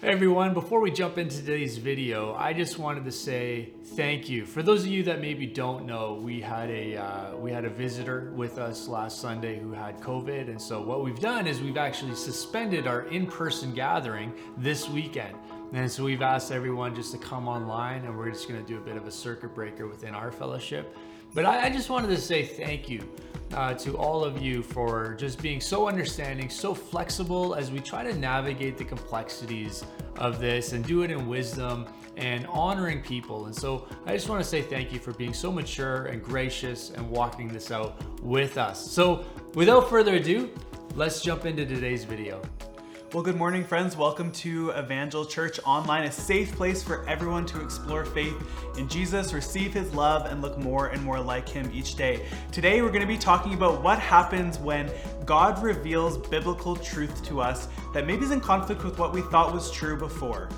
Hey everyone, before we jump into today's video, I just wanted to say thank you. For those of you that maybe don't know, we had a uh, we had a visitor with us last Sunday who had COVID, and so what we've done is we've actually suspended our in-person gathering this weekend. And so we've asked everyone just to come online, and we're just going to do a bit of a circuit breaker within our fellowship. But I, I just wanted to say thank you uh, to all of you for just being so understanding, so flexible as we try to navigate the complexities of this and do it in wisdom and honoring people. And so I just want to say thank you for being so mature and gracious and walking this out with us. So without further ado, let's jump into today's video. Well, good morning, friends. Welcome to Evangel Church Online, a safe place for everyone to explore faith in Jesus, receive his love, and look more and more like him each day. Today, we're going to be talking about what happens when God reveals biblical truth to us that maybe is in conflict with what we thought was true before.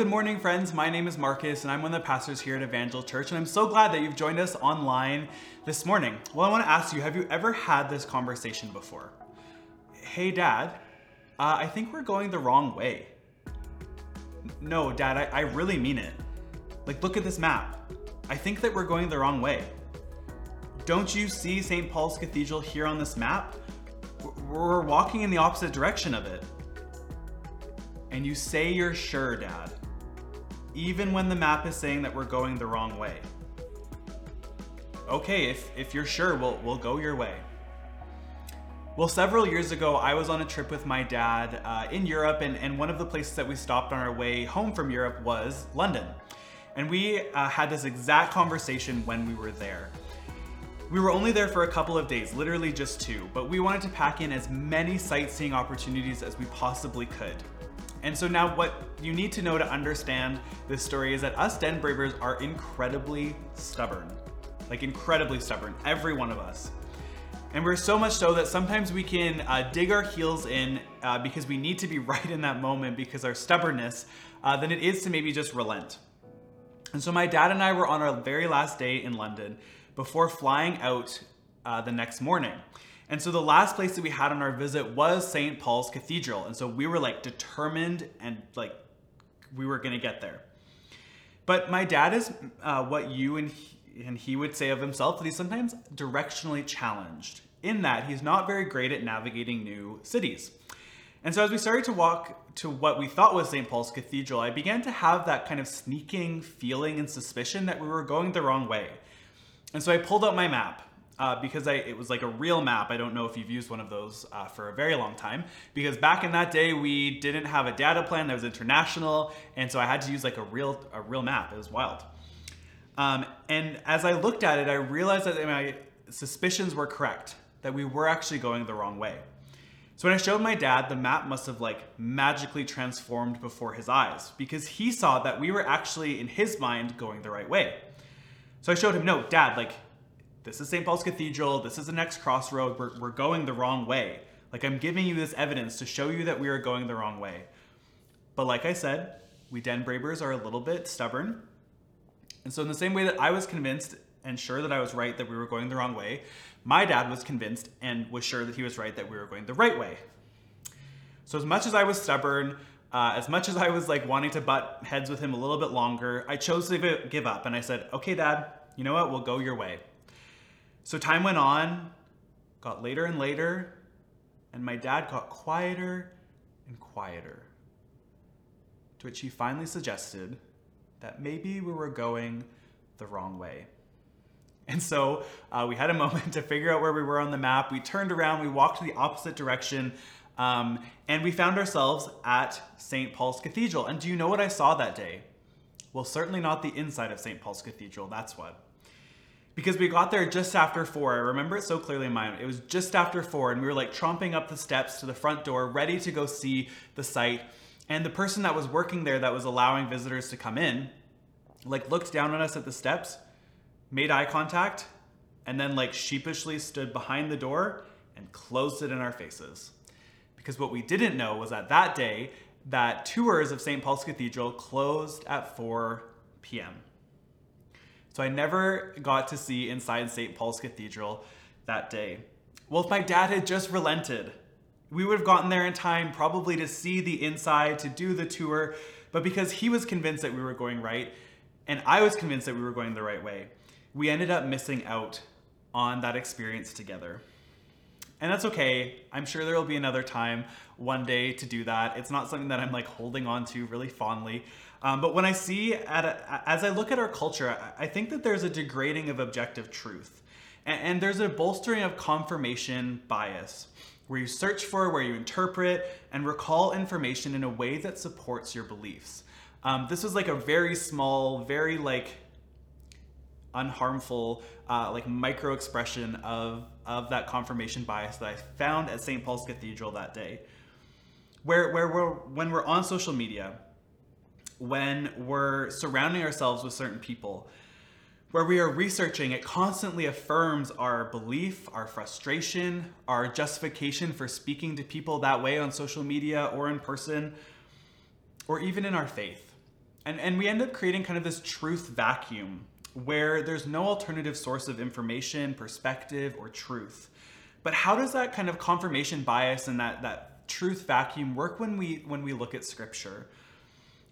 Good morning, friends. My name is Markus, and I'm one of the pastors here at Evangel Church, and I'm so glad that you've joined us online this morning. Well, I want to ask you have you ever had this conversation before? Hey, Dad, uh, I think we're going the wrong way. No, Dad, I, I really mean it. Like, look at this map. I think that we're going the wrong way. Don't you see St. Paul's Cathedral here on this map? We're walking in the opposite direction of it and you say you're sure, Dad, even when the map is saying that we're going the wrong way. Okay, if, if you're sure, we'll, we'll go your way. Well, several years ago, I was on a trip with my dad uh, in Europe, and, and one of the places that we stopped on our way home from Europe was London. And we uh, had this exact conversation when we were there. We were only there for a couple of days, literally just two, but we wanted to pack in as many sightseeing opportunities as we possibly could. And so now what you need to know to understand this story is that us Den Bravers are incredibly stubborn. Like incredibly stubborn, every one of us. And we're so much so that sometimes we can uh, dig our heels in uh, because we need to be right in that moment because our stubbornness uh, than it is to maybe just relent. And so my dad and I were on our very last day in London before flying out uh, the next morning. And so the last place that we had on our visit was St. Paul's Cathedral. And so we were like determined and like we were going to get there. But my dad is uh, what you and he, and he would say of himself that he's sometimes directionally challenged in that he's not very great at navigating new cities. And so as we started to walk to what we thought was St. Paul's Cathedral, I began to have that kind of sneaking feeling and suspicion that we were going the wrong way. And so I pulled out my map uh, because I, it was like a real map. I don't know if you've used one of those uh, for a very long time because back in that day we didn't have a data plan that was international, and so I had to use like a real a real map. It was wild. Um, and as I looked at it, I realized that my suspicions were correct that we were actually going the wrong way. So when I showed my dad, the map must have like magically transformed before his eyes because he saw that we were actually in his mind going the right way. So I showed him, no, dad, like this is St. Paul's Cathedral, this is the next crossroad, we're, we're going the wrong way. Like, I'm giving you this evidence to show you that we are going the wrong way. But like I said, we Den Bravers are a little bit stubborn. And so, in the same way that I was convinced and sure that I was right that we were going the wrong way, my dad was convinced and was sure that he was right that we were going the right way. So, as much as I was stubborn, uh, as much as I was like wanting to butt heads with him a little bit longer, I chose to give up and I said, okay, dad, you know what? We'll go your way. So time went on, got later and later, and my dad got quieter and quieter. To which he finally suggested that maybe we were going the wrong way. And so uh, we had a moment to figure out where we were on the map. We turned around, we walked the opposite direction, um, and we found ourselves at St. Paul's Cathedral. And do you know what I saw that day? Well, certainly not the inside of St. Paul's Cathedral, that's what because we got there just after four. I remember it so clearly in my mind. It was just after four, and we were like tromping up the steps to the front door, ready to go see the site. And the person that was working there that was allowing visitors to come in, like looked down on us at the steps, made eye contact, and then like sheepishly stood behind the door and closed it in our faces. Because what we didn't know was that that day, that tours of St. Paul's Cathedral closed at 4 p.m. So I never got to see inside St. Paul's Cathedral that day. Well, if my dad had just relented, we would have gotten there in time probably to see the inside, to do the tour, but because he was convinced that we were going right, and I was convinced that we were going the right way, we ended up missing out on that experience together. And that's okay. I'm sure there will be another time one day to do that. It's not something that I'm like holding on to really fondly. Um, but when I see, at a, as I look at our culture, I, think that there's a degrading of objective truth. And, and there's a bolstering of confirmation bias, where you search for, where you interpret, and recall information in a way that supports your beliefs. Um, this was like a very small, very like unharmful, uh, like micro expression of of that confirmation bias that I found at St. Paul's Cathedral that day. Where where we're when we're on social media, when we're surrounding ourselves with certain people, where we are researching, it constantly affirms our belief, our frustration, our justification for speaking to people that way on social media or in person, or even in our faith. And, and we end up creating kind of this truth vacuum where there's no alternative source of information, perspective, or truth. But how does that kind of confirmation bias and that, that truth vacuum work when we when we look at scripture?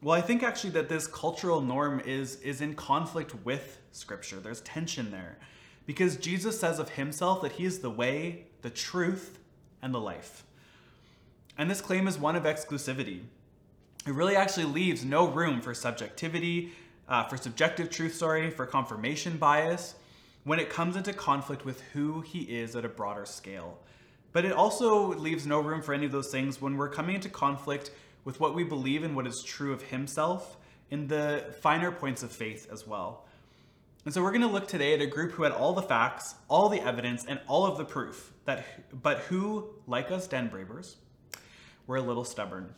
Well, I think actually that this cultural norm is is in conflict with scripture. There's tension there. Because Jesus says of himself that he is the way, the truth, and the life. And this claim is one of exclusivity. It really actually leaves no room for subjectivity, uh, for subjective truth, sorry, for confirmation bias when it comes into conflict with who he is at a broader scale. But it also leaves no room for any of those things when we're coming into conflict with what we believe and what is true of himself in the finer points of faith as well. And so we're going to look today at a group who had all the facts, all the evidence, and all of the proof that but who, like us Den Bravers, were a little stubborn,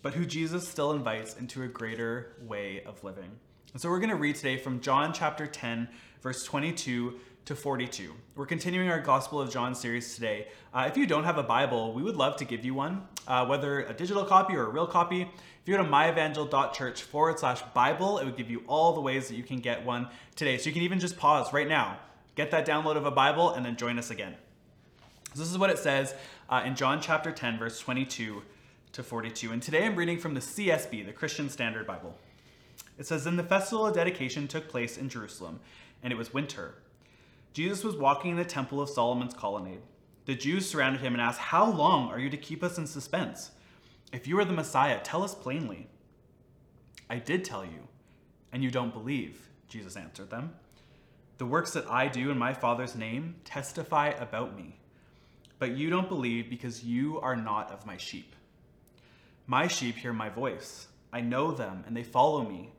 but who Jesus still invites into a greater way of living. And so we're going to read today from John chapter 10, verse 22 to 42. We're continuing our Gospel of John series today. Uh, if you don't have a Bible, we would love to give you one, uh, whether a digital copy or a real copy. If you go to myevangel.church forward slash Bible, it would give you all the ways that you can get one today. So you can even just pause right now, get that download of a Bible, and then join us again. So this is what it says uh, in John chapter 10, verse 22 to 42. And today I'm reading from the CSB, the Christian Standard Bible. It says, Then the festival of dedication took place in Jerusalem, and it was winter. Jesus was walking in the temple of Solomon's colonnade. The Jews surrounded him and asked, How long are you to keep us in suspense? If you are the Messiah, tell us plainly. I did tell you, and you don't believe, Jesus answered them. The works that I do in my Father's name testify about me, but you don't believe because you are not of my sheep. My sheep hear my voice. I know them, and they follow me.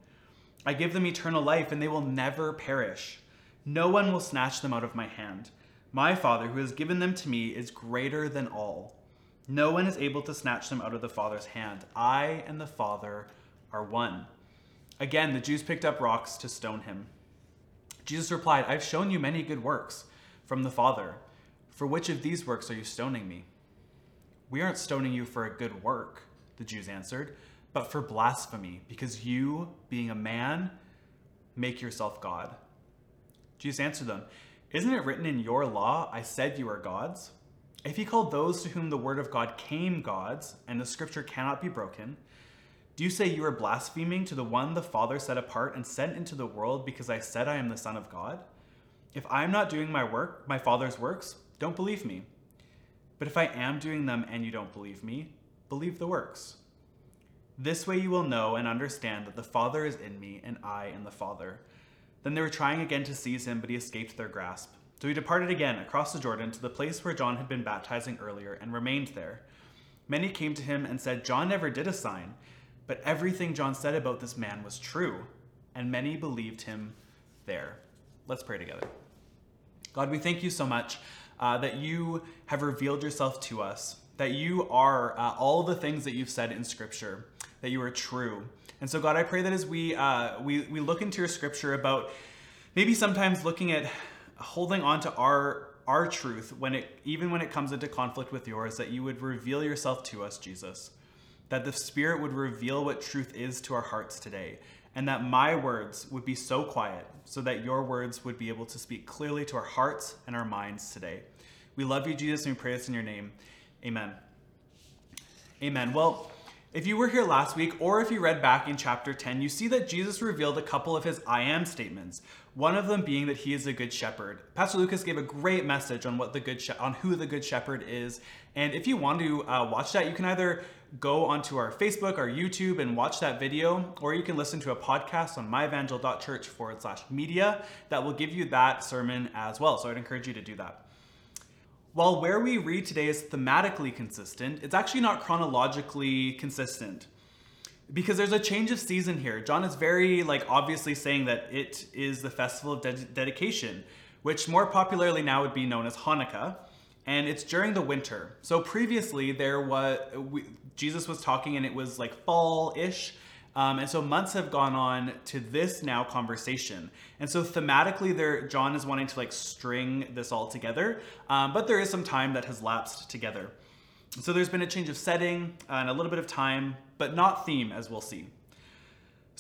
I give them eternal life, and they will never perish. No one will snatch them out of my hand. My Father, who has given them to me, is greater than all. No one is able to snatch them out of the Father's hand. I and the Father are one. Again, the Jews picked up rocks to stone him. Jesus replied, I've shown you many good works from the Father. For which of these works are you stoning me? We aren't stoning you for a good work, the Jews answered but for blasphemy, because you, being a man, make yourself God. Jesus answered them, Isn't it written in your law, I said you are gods? If he called those to whom the word of God came gods, and the scripture cannot be broken, do you say you are blaspheming to the one the Father set apart and sent into the world because I said I am the Son of God? If I am not doing my work, my Father's works, don't believe me. But if I am doing them and you don't believe me, believe the works. This way you will know and understand that the Father is in me and I in the Father. Then they were trying again to seize him, but he escaped their grasp. So he departed again across the Jordan to the place where John had been baptizing earlier and remained there. Many came to him and said, John never did a sign, but everything John said about this man was true, and many believed him there. Let's pray together. God, we thank you so much uh, that you have revealed yourself to us, that you are uh, all the things that you've said in Scripture that you are true. And so, God, I pray that as we uh, we we look into your Scripture about maybe sometimes looking at holding on to our our truth when it even when it comes into conflict with yours that you would reveal yourself to us jesus. That the spirit would reveal what truth is to our hearts today. And that my words would be so quiet so that your words would be able to speak clearly to our hearts and our minds today. We love you jesus and we pray this in your name. Amen. Amen. Well if you were here last week, or if you read back in chapter 10, you see that Jesus revealed a couple of his I am statements. One of them being that he is a good shepherd. Pastor Lucas gave a great message on what the good she- on who the good shepherd is. And if you want to uh, watch that, you can either go onto our Facebook or YouTube and watch that video, or you can listen to a podcast on myevangel.church forward slash media that will give you that sermon as well. So I'd encourage you to do that. While where we read today is thematically consistent, it's actually not chronologically consistent. Because there's a change of season here. John is very like obviously saying that it is the festival of ded- dedication, which more popularly now would be known as Hanukkah, and it's during the winter. So previously there was we, Jesus was talking and it was like fall-ish, um, and so months have gone on to this now conversation. And so thematically, there John is wanting to like string this all together, um, but there is some time that has lapsed together. So there's been a change of setting and a little bit of time, but not theme, as we'll see.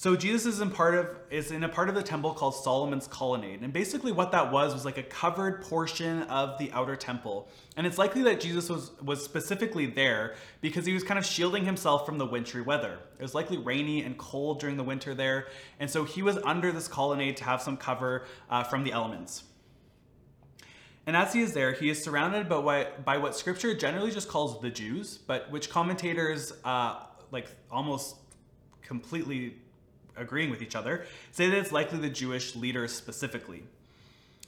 So Jesus is in part of is in a part of the temple called Solomon's colonnade. And basically what that was was like a covered portion of the outer temple. And it's likely that Jesus was was specifically there because he was kind of shielding himself from the wintry weather. It was likely rainy and cold during the winter there, and so he was under this colonnade to have some cover uh, from the elements. And as he is there, he is surrounded by what, by what scripture generally just calls the Jews, but which commentators, uh, like almost completely agreeing with each other, say that it's likely the Jewish leaders specifically.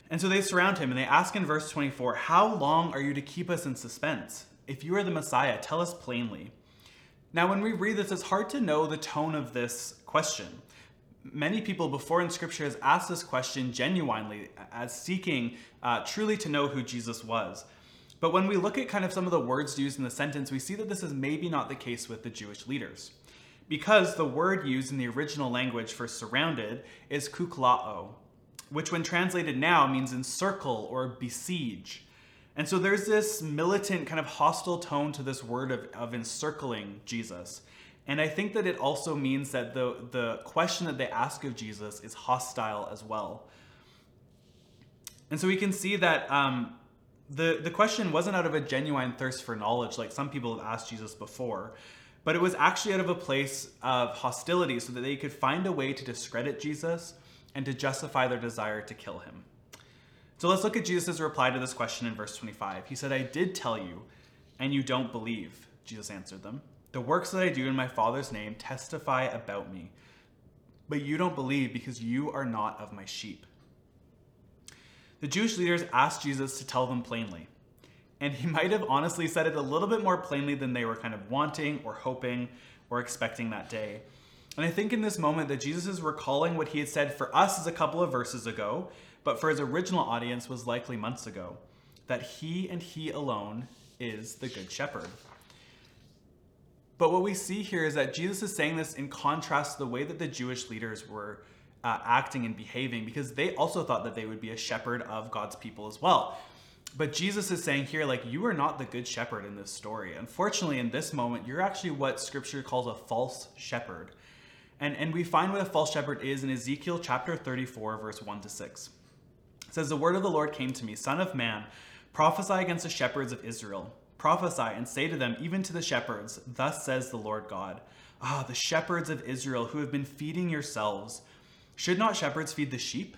And so they surround him and they ask in verse 24, How long are you to keep us in suspense? If you are the Messiah, tell us plainly. Now, when we read this, it's hard to know the tone of this question. Many people before in Scripture has asked this question genuinely, as seeking uh, truly to know who Jesus was. But when we look at kind of some of the words used in the sentence, we see that this is maybe not the case with the Jewish leaders because the word used in the original language for surrounded is kuklao, which when translated now means encircle or besiege. And so there's this militant, kind of hostile tone to this word of, of encircling Jesus. And I think that it also means that the, the question that they ask of Jesus is hostile as well. And so we can see that um, the, the question wasn't out of a genuine thirst for knowledge like some people have asked Jesus before, but it was actually out of a place of hostility so that they could find a way to discredit Jesus and to justify their desire to kill him. So let's look at Jesus' reply to this question in verse 25. He said, I did tell you, and you don't believe. Jesus answered them. The works that I do in my Father's name testify about me, but you don't believe because you are not of my sheep. The Jewish leaders asked Jesus to tell them plainly and he might have honestly said it a little bit more plainly than they were kind of wanting or hoping or expecting that day. And I think in this moment that Jesus is recalling what he had said for us as a couple of verses ago, but for his original audience was likely months ago that he and he alone is the good shepherd. But what we see here is that Jesus is saying this in contrast to the way that the Jewish leaders were uh, acting and behaving, because they also thought that they would be a shepherd of God's people as well. But Jesus is saying here, like, you are not the good shepherd in this story. Unfortunately, in this moment, you're actually what scripture calls a false shepherd. And, and we find what a false shepherd is in Ezekiel chapter 34, verse 1 to 6. It says, The word of the Lord came to me, Son of man, prophesy against the shepherds of Israel. Prophesy and say to them, even to the shepherds, Thus says the Lord God. Ah, the shepherds of Israel who have been feeding yourselves. Should not shepherds feed the sheep?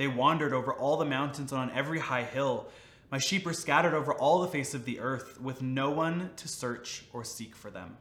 They wandered over all the mountains and on every high hill. My sheep were scattered over all the face of the earth, with no one to search or seek for them.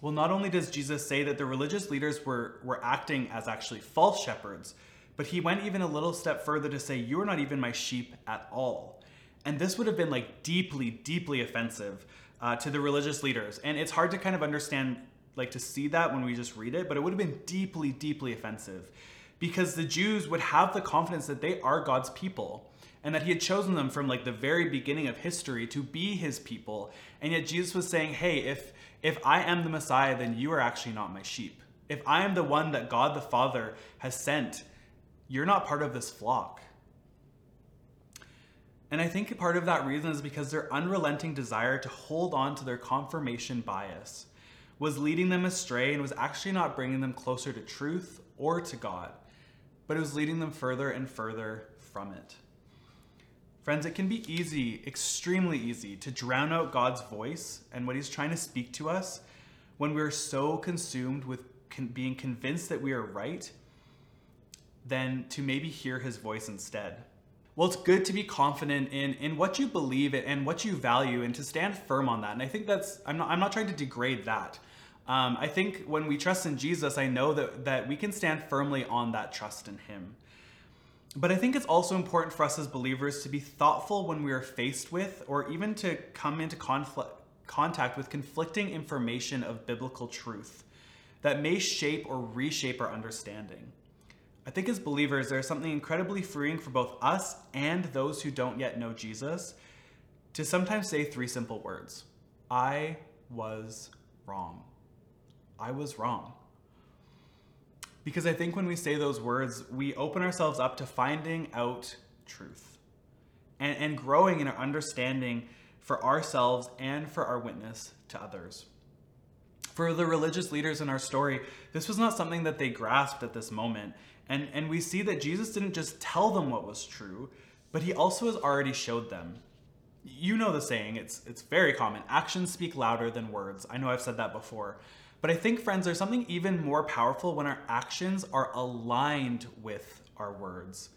Well, not only does Jesus say that the religious leaders were, were acting as actually false shepherds, But he went even a little step further to say, You are not even my sheep at all. And this would have been like deeply, deeply offensive uh, to the religious leaders. And it's hard to kind of understand, like to see that when we just read it, but it would have been deeply, deeply offensive because the Jews would have the confidence that they are God's people and that he had chosen them from like the very beginning of history to be his people. And yet Jesus was saying, "Hey, if if I am the Messiah, then you are actually not my sheep. If I am the one that God the Father has sent, you're not part of this flock." And I think part of that reason is because their unrelenting desire to hold on to their confirmation bias was leading them astray and was actually not bringing them closer to truth or to God, but it was leading them further and further from it. Friends, it can be easy, extremely easy, to drown out God's voice and what He's trying to speak to us when we're so consumed with con- being convinced that we are right than to maybe hear His voice instead. Well, it's good to be confident in, in what you believe and what you value and to stand firm on that. And I think that's, I'm not, I'm not trying to degrade that. Um, I think when we trust in Jesus, I know that, that we can stand firmly on that trust in Him. But I think it's also important for us as believers to be thoughtful when we are faced with, or even to come into conflict, contact with conflicting information of biblical truth that may shape or reshape our understanding. I think as believers, there's something incredibly freeing for both us and those who don't yet know Jesus to sometimes say three simple words I was wrong. I was wrong. Because I think when we say those words, we open ourselves up to finding out truth and, and growing in our understanding for ourselves and for our witness to others. For the religious leaders in our story, this was not something that they grasped at this moment. And, and we see that Jesus didn't just tell them what was true, but he also has already showed them. You know the saying, it's, it's very common actions speak louder than words. I know I've said that before. But I think, friends, there's something even more powerful when our actions are aligned with our words.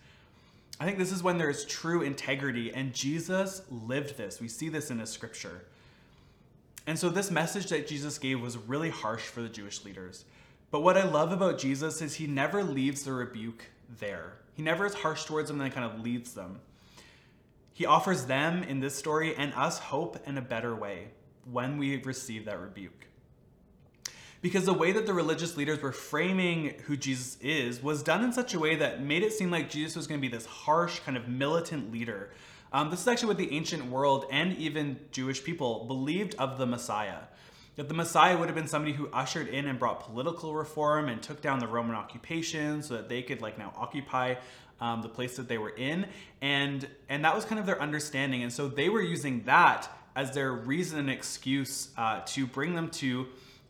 I think this is when there's true integrity, and Jesus lived this. We see this in his scripture. And so, this message that Jesus gave was really harsh for the Jewish leaders. But what I love about Jesus is he never leaves the rebuke there. He never is harsh towards them and then kind of leads them. He offers them in this story and us hope in a better way when we receive that rebuke because the way that the religious leaders were framing who Jesus is was done in such a way that made it seem like Jesus was going to be this harsh, kind of militant leader. Um, this is actually what the ancient world and even Jewish people believed of the Messiah. That the Messiah would have been somebody who ushered in and brought political reform and took down the Roman occupation so that they could like now occupy um, the place that they were in, and and that was kind of their understanding. And so they were using that as their reason and excuse uh, to bring them to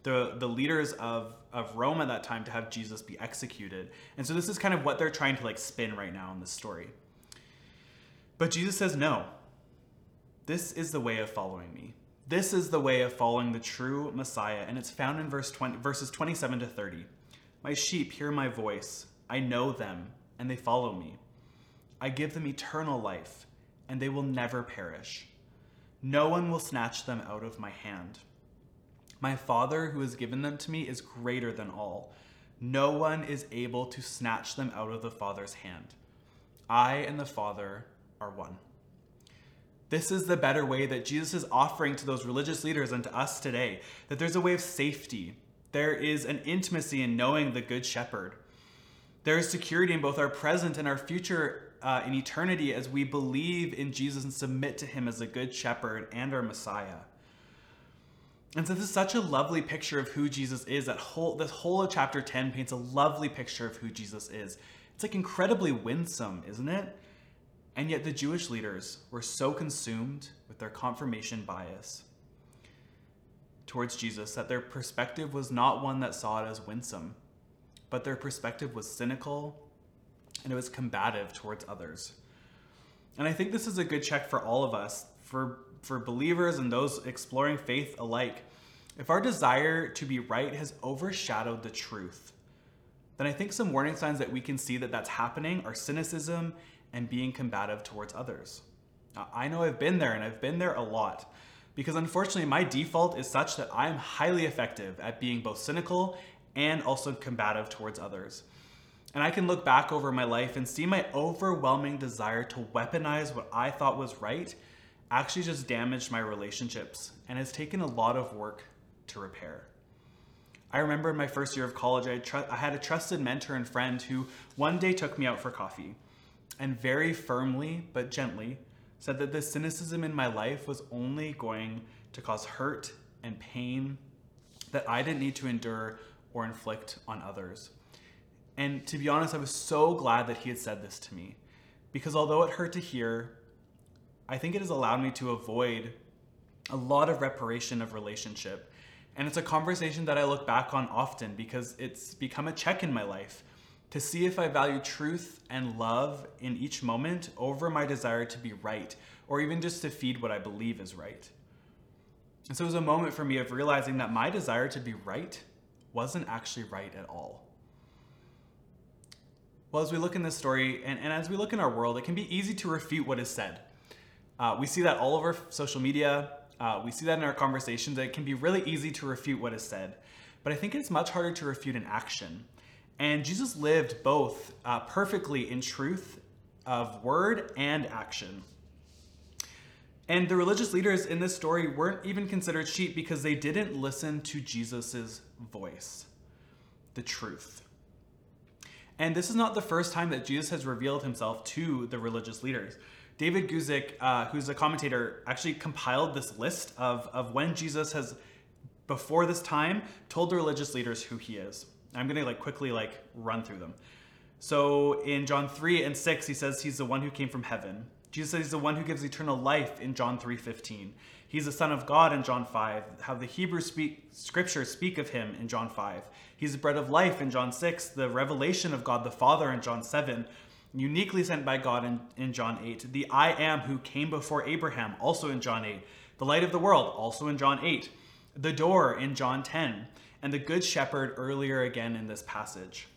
the, the leaders of, of Rome at that time to have Jesus be executed. And so this is kind of what they're trying to like spin right now in this story. But Jesus says, no, this is the way of following me. This is the way of following the true Messiah. And it's found in verse 20, verses 27 to 30. My sheep hear my voice. I know them, and they follow me. I give them eternal life, and they will never perish. No one will snatch them out of my hand. My Father who has given them to me is greater than all. No one is able to snatch them out of the Father's hand. I and the Father are one. This is the better way that Jesus is offering to those religious leaders and to us today that there's a way of safety. There is an intimacy in knowing the Good Shepherd. There is security in both our present and our future uh, in eternity as we believe in Jesus and submit to Him as a Good Shepherd and our Messiah. And so this is such a lovely picture of who Jesus is. That whole this whole of chapter 10 paints a lovely picture of who Jesus is. It's like incredibly winsome, isn't it? And yet the Jewish leaders were so consumed with their confirmation bias towards Jesus that their perspective was not one that saw it as winsome, but their perspective was cynical and it was combative towards others. And I think this is a good check for all of us, for for believers and those exploring faith alike, if our desire to be right has overshadowed the truth, then I think some warning signs that we can see that that's happening are cynicism and being combative towards others. Now, I know I've been there and I've been there a lot because unfortunately my default is such that I'm highly effective at being both cynical and also combative towards others. And I can look back over my life and see my overwhelming desire to weaponize what I thought was right actually just damaged my relationships and has taken a lot of work to repair. I remember in my first year of college, I, tr- I, had a trusted mentor and friend who one day took me out for coffee and very firmly but gently said that the cynicism in my life was only going to cause hurt and pain that I didn't need to endure or inflict on others. And to be honest, I was so glad that he had said this to me because although it hurt to hear, I think it has allowed me to avoid a lot of reparation of relationship. And it's a conversation that I look back on often because it's become a check in my life to see if I value truth and love in each moment over my desire to be right or even just to feed what I believe is right. And so it was a moment for me of realizing that my desire to be right wasn't actually right at all. Well, as we look in this story and, and as we look in our world, it can be easy to refute what is said. Uh, we see that all over social media. Uh, we see that in our conversations. It can be really easy to refute what is said. But I think it's much harder to refute in action. And Jesus lived both uh, perfectly in truth of word and action. And the religious leaders in this story weren't even considered sheep because they didn't listen to Jesus' voice, the truth. And this is not the first time that Jesus has revealed himself to the religious leaders. David Guzik, uh, who's a commentator, actually compiled this list of, of when Jesus has, before this time, told the religious leaders who he is. I'm gonna like quickly like run through them. So in John 3 and 6, he says he's the one who came from heaven. Jesus says he's the one who gives eternal life in John 3:15. He's the Son of God in John 5. How the Hebrew speak, scriptures speak of him in John 5. He's the bread of life in John 6. The revelation of God the Father in John 7 uniquely sent by God in, in John 8. The I am who came before Abraham, also in John 8. The light of the world, also in John 8. The door in John 10. And the good shepherd earlier again in this passage.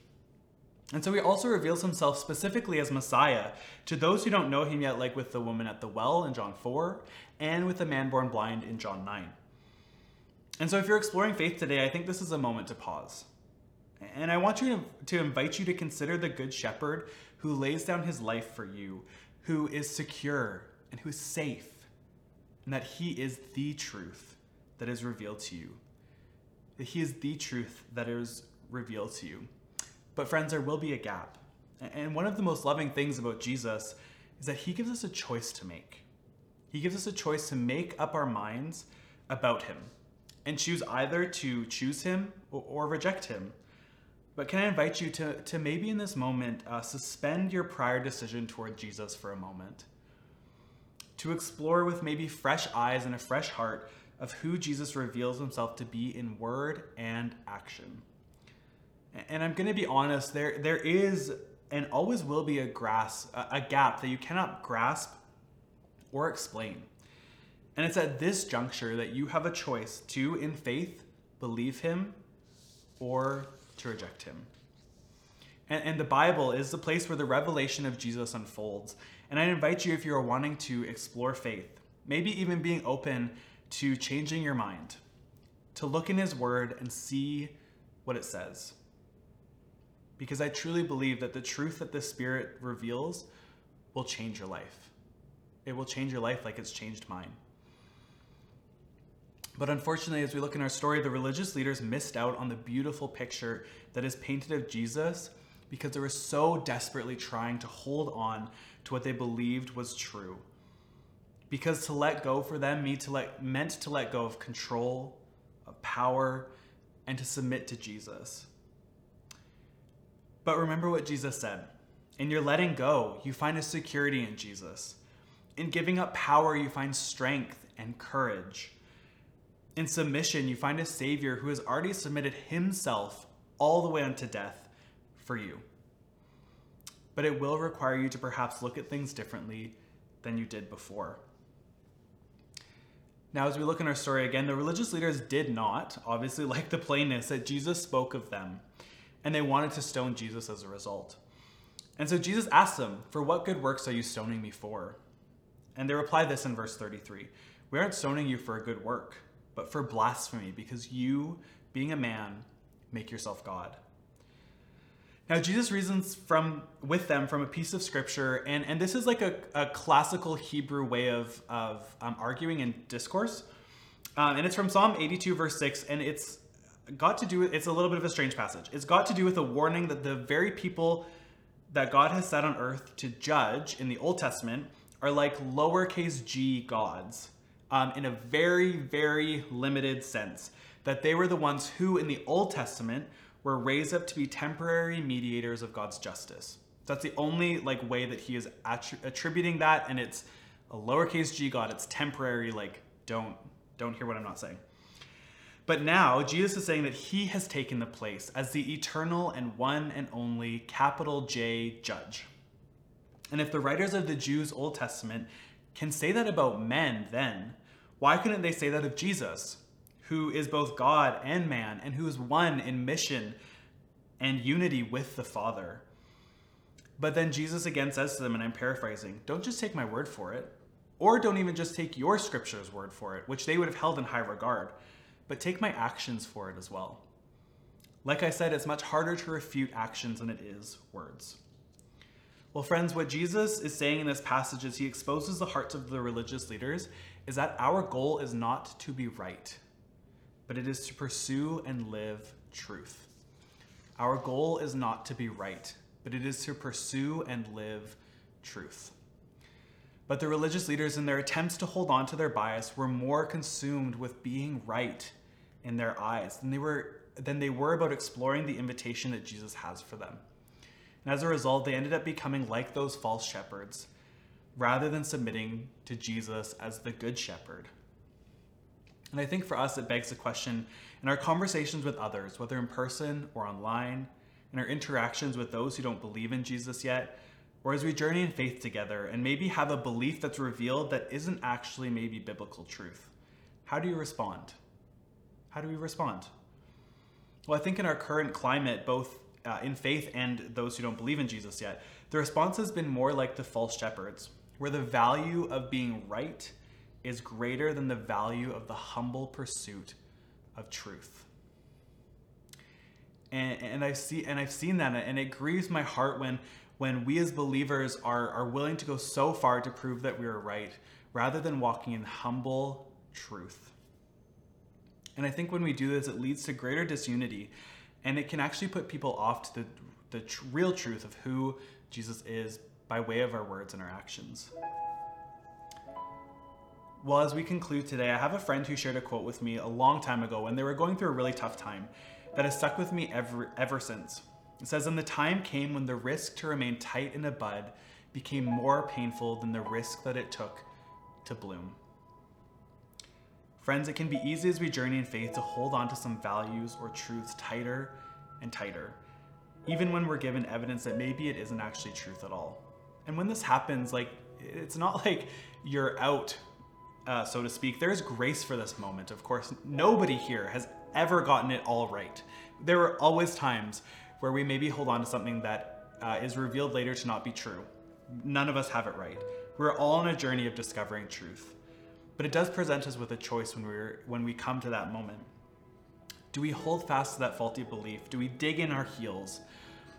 And so he also reveals himself specifically as Messiah to those who don't know him yet, like with the woman at the well in John 4, and with the man born blind in John 9. And so if you're exploring faith today, I think this is a moment to pause. And I want you to, to invite you to consider the Good Shepherd who lays down his life for you, who is secure and who is safe, and that he is the truth that is revealed to you. That he is the truth that is revealed to you. But, friends, there will be a gap. And one of the most loving things about Jesus is that he gives us a choice to make. He gives us a choice to make up our minds about him and choose either to choose him or, reject him. But can I invite you to, to maybe in this moment uh, suspend your prior decision toward Jesus for a moment? To explore with maybe fresh eyes and a fresh heart of who Jesus reveals himself to be in word and action. And I'm going to be honest, there, there is and always will be a, grasp, a gap that you cannot grasp or explain. And it's at this juncture that you have a choice to, in faith, believe him or to reject him. And, and, the Bible is the place where the revelation of Jesus unfolds. And I invite you, if you're wanting to explore faith, maybe even being open to changing your mind, to look in his word and see what it says. Because I truly believe that the truth that the Spirit reveals will change your life. It will change your life like it's changed mine. But unfortunately, as we look in our story, the religious leaders missed out on the beautiful picture that is painted of Jesus because they were so desperately trying to hold on to what they believed was true. Because to let go for them meant to let, meant to let go of control, of power, and to submit to Jesus. But remember what Jesus said. In your letting go, you find a security in Jesus. In giving up power, you find strength and courage. In submission, you find a Savior who has already submitted himself all the way unto death for you. But it will require you to perhaps look at things differently than you did before. Now, as we look in our story again, the religious leaders did not, obviously, like the plainness that Jesus spoke of them, and they wanted to stone Jesus as a result. And so Jesus asked them, For what good works are you stoning me for? And they reply this in verse 33 We aren't stoning you for a good work but for blasphemy, because you, being a man, make yourself God. Now Jesus reasons from with them from a piece of scripture, and, and this is like a, a classical Hebrew way of, of um, arguing and discourse. Um, and it's from Psalm 82, verse 6, and it's got to do with it's a little bit of a strange passage. It's got to do with a warning that the very people that God has set on earth to judge in the Old Testament are like lowercase g gods um, in a very, very limited sense. That they were the ones who, in the Old Testament, were raised up to be temporary mediators of God's justice. That's the only like way that he is attributing that, and it's a lowercase g God. It's temporary. Like don't don't hear what I'm not saying. But now Jesus is saying that he has taken the place as the eternal and one and only capital J judge. And if the writers of the Jews' Old Testament can say that about men then, why couldn't they say that of Jesus? who is both God and man, and who is one in mission and unity with the Father. But then Jesus again says to them, and I'm paraphrasing, don't just take my word for it, or don't even just take your scripture's word for it, which they would have held in high regard, but take my actions for it as well. Like I said, it's much harder to refute actions than it is words. Well, friends, what Jesus is saying in this passage as he exposes the hearts of the religious leaders is that our goal is not to be right but it is to pursue and live truth. Our goal is not to be right, but it is to pursue and live truth. But the religious leaders, in their attempts to hold on to their bias, were more consumed with being right in their eyes than they were, than they were about exploring the invitation that Jesus has for them. And as a result, they ended up becoming like those false shepherds rather than submitting to Jesus as the good shepherd and I think for us, it begs the question in our conversations with others, whether in person or online, in our interactions with those who don't believe in Jesus yet, or as we journey in faith together and maybe have a belief that's revealed that isn't actually maybe biblical truth. How do you respond? How do we respond? Well, I think in our current climate, both uh, in faith and those who don't believe in Jesus yet, the response has been more like the false shepherds, where the value of being right is greater than the value of the humble pursuit of truth. And, and I see and I've seen that and it grieves my heart when when we as believers are, are willing to go so far to prove that we are right rather than walking in humble truth. And I think when we do this, it leads to greater disunity and it can actually put people off to the, the tr- real truth of who Jesus is by way of our words and our actions. Well, as we conclude today, I have a friend who shared a quote with me a long time ago when they were going through a really tough time that has stuck with me ever, ever since. It says, And the time came when the risk to remain tight in a bud became more painful than the risk that it took to bloom. Friends, it can be easy as we journey in faith to hold on to some values or truths tighter and tighter, even when we're given evidence that maybe it isn't actually truth at all. And when this happens, like, it's not like you're out uh, so to speak. There is grace for this moment. Of course, nobody here has ever gotten it all right. There are always times where we maybe hold on to something that uh, is revealed later to not be true. None of us have it right. We're all on a journey of discovering truth. But it does present us with a choice when we're when we come to that moment. Do we hold fast to that faulty belief? Do we dig in our heels?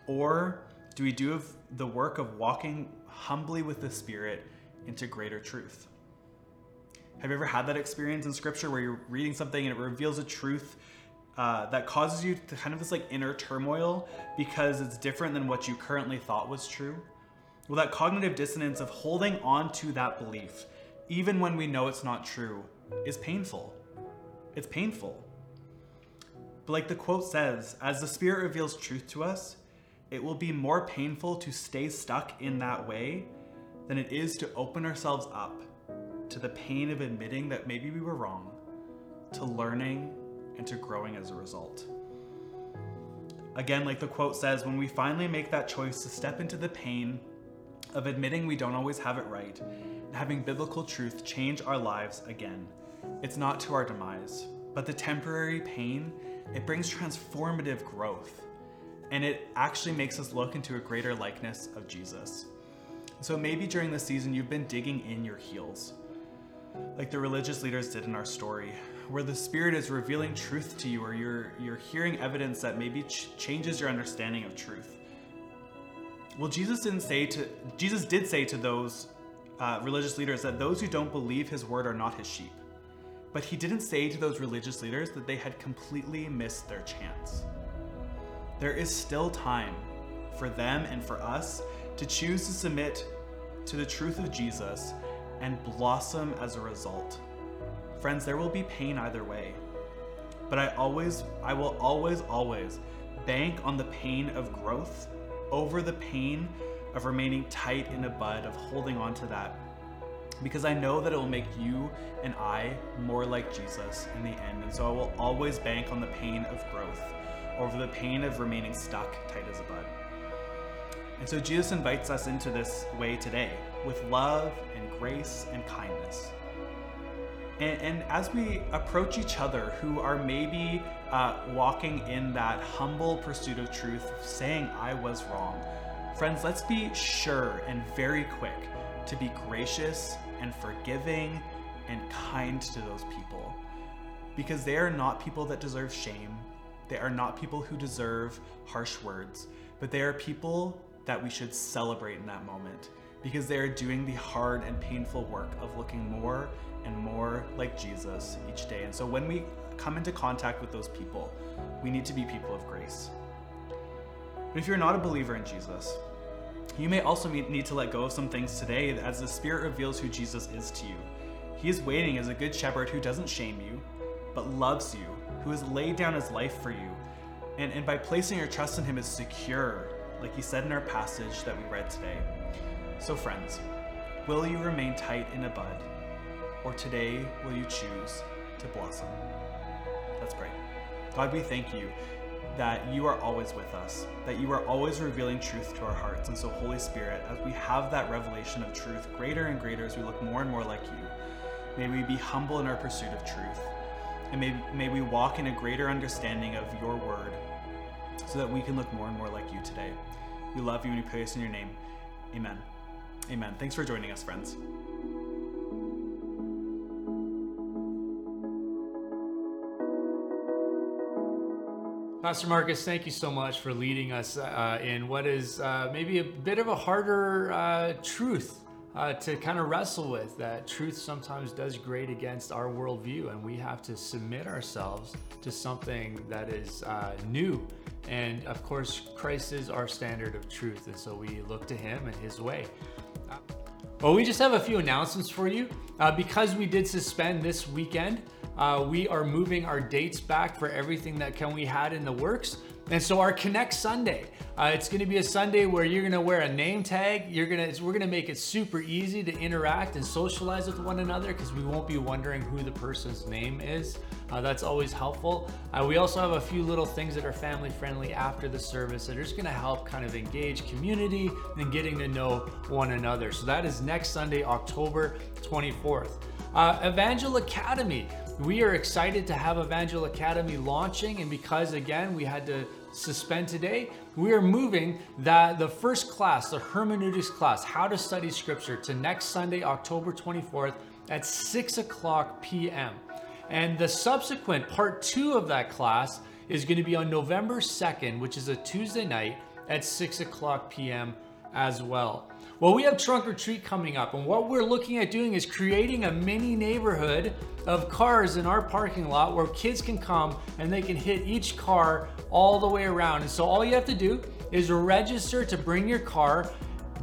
Or do we do the work of walking humbly with the Spirit into greater truth? Have you ever had that experience in scripture where you're reading something and it reveals a truth uh, that causes you to kind of this like inner turmoil because it's different than what you currently thought was true? Well, that cognitive dissonance of holding on to that belief, even when we know it's not true, is painful. It's painful. But like the quote says, as the Spirit reveals truth to us, it will be more painful to stay stuck in that way than it is to open ourselves up to the pain of admitting that maybe we were wrong, to learning and to growing as a result. Again, like the quote says, when we finally make that choice to step into the pain of admitting we don't always have it right and having biblical truth change our lives again, it's not to our demise, but the temporary pain, it brings transformative growth and it actually makes us look into a greater likeness of Jesus. So maybe during this season you've been digging in your heels like the religious leaders did in our story, where the Spirit is revealing truth to you, or you're, you're hearing evidence that maybe ch- changes your understanding of truth. Well, Jesus didn't say to Jesus did say to those uh, religious leaders that those who don't believe his word are not his sheep. But he didn't say to those religious leaders that they had completely missed their chance. There is still time for them and for us to choose to submit to the truth of Jesus and blossom as a result. Friends, there will be pain either way. But I always, I will always, always bank on the pain of growth over the pain of remaining tight in a bud, of holding on to that. Because I know that it will make you and I more like Jesus in the end. And so I will always bank on the pain of growth over the pain of remaining stuck tight as a bud. And so Jesus invites us into this way today with love and grace and kindness. And, and as we approach each other who are maybe uh, walking in that humble pursuit of truth, saying, I was wrong, friends, let's be sure and very quick to be gracious and forgiving and kind to those people. Because they are not people that deserve shame. They are not people who deserve harsh words, but they are people that we should celebrate in that moment because they are doing the hard and painful work of looking more and more like Jesus each day. And so when we come into contact with those people, we need to be people of grace. But if you're not a believer in Jesus, you may also need to let go of some things today as the Spirit reveals who Jesus is to you. He is waiting as a good shepherd who doesn't shame you, but loves you, who has laid down his life for you. And, and by placing your trust in him is secure, like he said in our passage that we read today. So, friends, will you remain tight in a bud? Or today will you choose to blossom? Let's pray. God, we thank you that you are always with us, that you are always revealing truth to our hearts. And so, Holy Spirit, as we have that revelation of truth greater and greater as we look more and more like you, may we be humble in our pursuit of truth. And may, may we walk in a greater understanding of your word so that we can look more and more like you today. We love you and we pray this in your name. Amen. Amen. Thanks for joining us, friends. Pastor Markus, thank you so much for leading us uh, in what is uh, maybe a bit of a harder uh, truth uh, to kind of wrestle with. That truth sometimes does grate against our worldview, and we have to submit ourselves to something that is uh, new. And of course, Christ is our standard of truth, and so we look to Him and His way. Well, we just have a few announcements for you. Uh, because we did suspend this weekend, uh, we are moving our dates back for everything that can we had in the works. And so our Connect Sunday, uh, it's going to be a Sunday where you're going to wear a name tag. You're to we're going to make it super easy to interact and socialize with one another because we won't be wondering who the person's name is. Uh, that's always helpful. Uh, we also have a few little things that are family friendly after the service that are just going to help kind of engage community and getting to know one another. So that is next Sunday, October 24th. Uh, Evangel Academy. We are excited to have Evangel Academy launching, and because again we had to suspend today, we are moving that the first class, the hermeneutics class, how to study scripture, to next Sunday, October 24th at 6 o'clock p.m. And the subsequent part two of that class is going to be on November 2nd, which is a Tuesday night at 6 o'clock p.m. as well. Well, we have Trunk or Treat coming up, and what we're looking at doing is creating a mini neighborhood of cars in our parking lot where kids can come and they can hit each car all the way around. And so all you have to do is register to bring your car,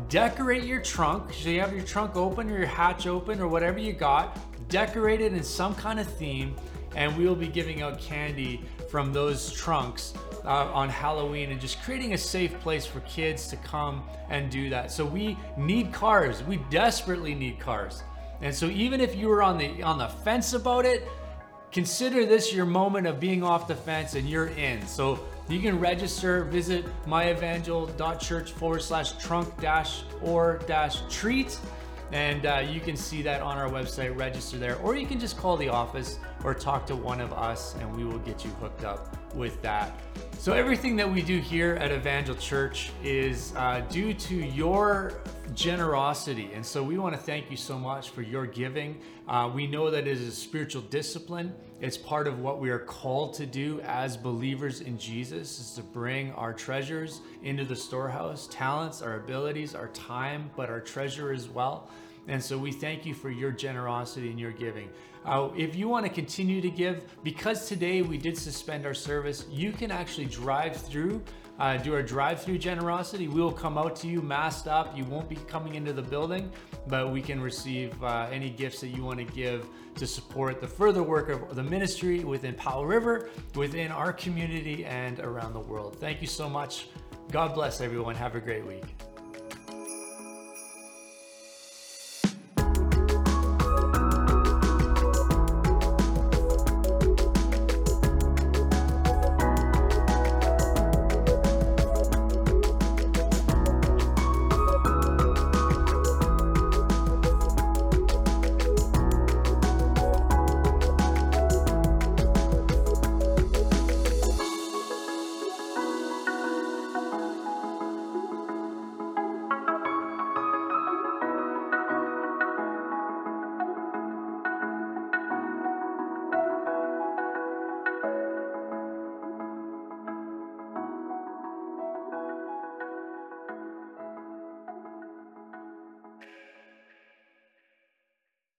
decorate your trunk. So you have your trunk open or your hatch open or whatever you got, decorate it in some kind of theme, and we will be giving out candy from those trunks uh, on Halloween and just creating a safe place for kids to come and do that. So we need cars. We desperately need cars. And so even if you were on the on the fence about it, consider this your moment of being off the fence and you're in. So you can register, visit myevangel.church forward slash trunk dash or dash treat. And uh, you can see that on our website, register there, or you can just call the office or talk to one of us and we will get you hooked up with that. So, everything that we do here at Evangel Church is uh, due to your generosity. And so, we want to thank you so much for your giving. Uh, we know that it is a spiritual discipline, it's part of what we are called to do as believers in Jesus, is to bring our treasures into the storehouse talents, our abilities, our time, but our treasure as well. And so we thank you for your generosity and your giving. Uh, if you want to continue to give, because today we did suspend our service, you can actually drive through, uh, do our drive through generosity. We will come out to you masked up. You won't be coming into the building, but we can receive uh, any gifts that you want to give to support the further work of the ministry within Powell River, within our community, and around the world. Thank you so much. God bless everyone. Have a great week.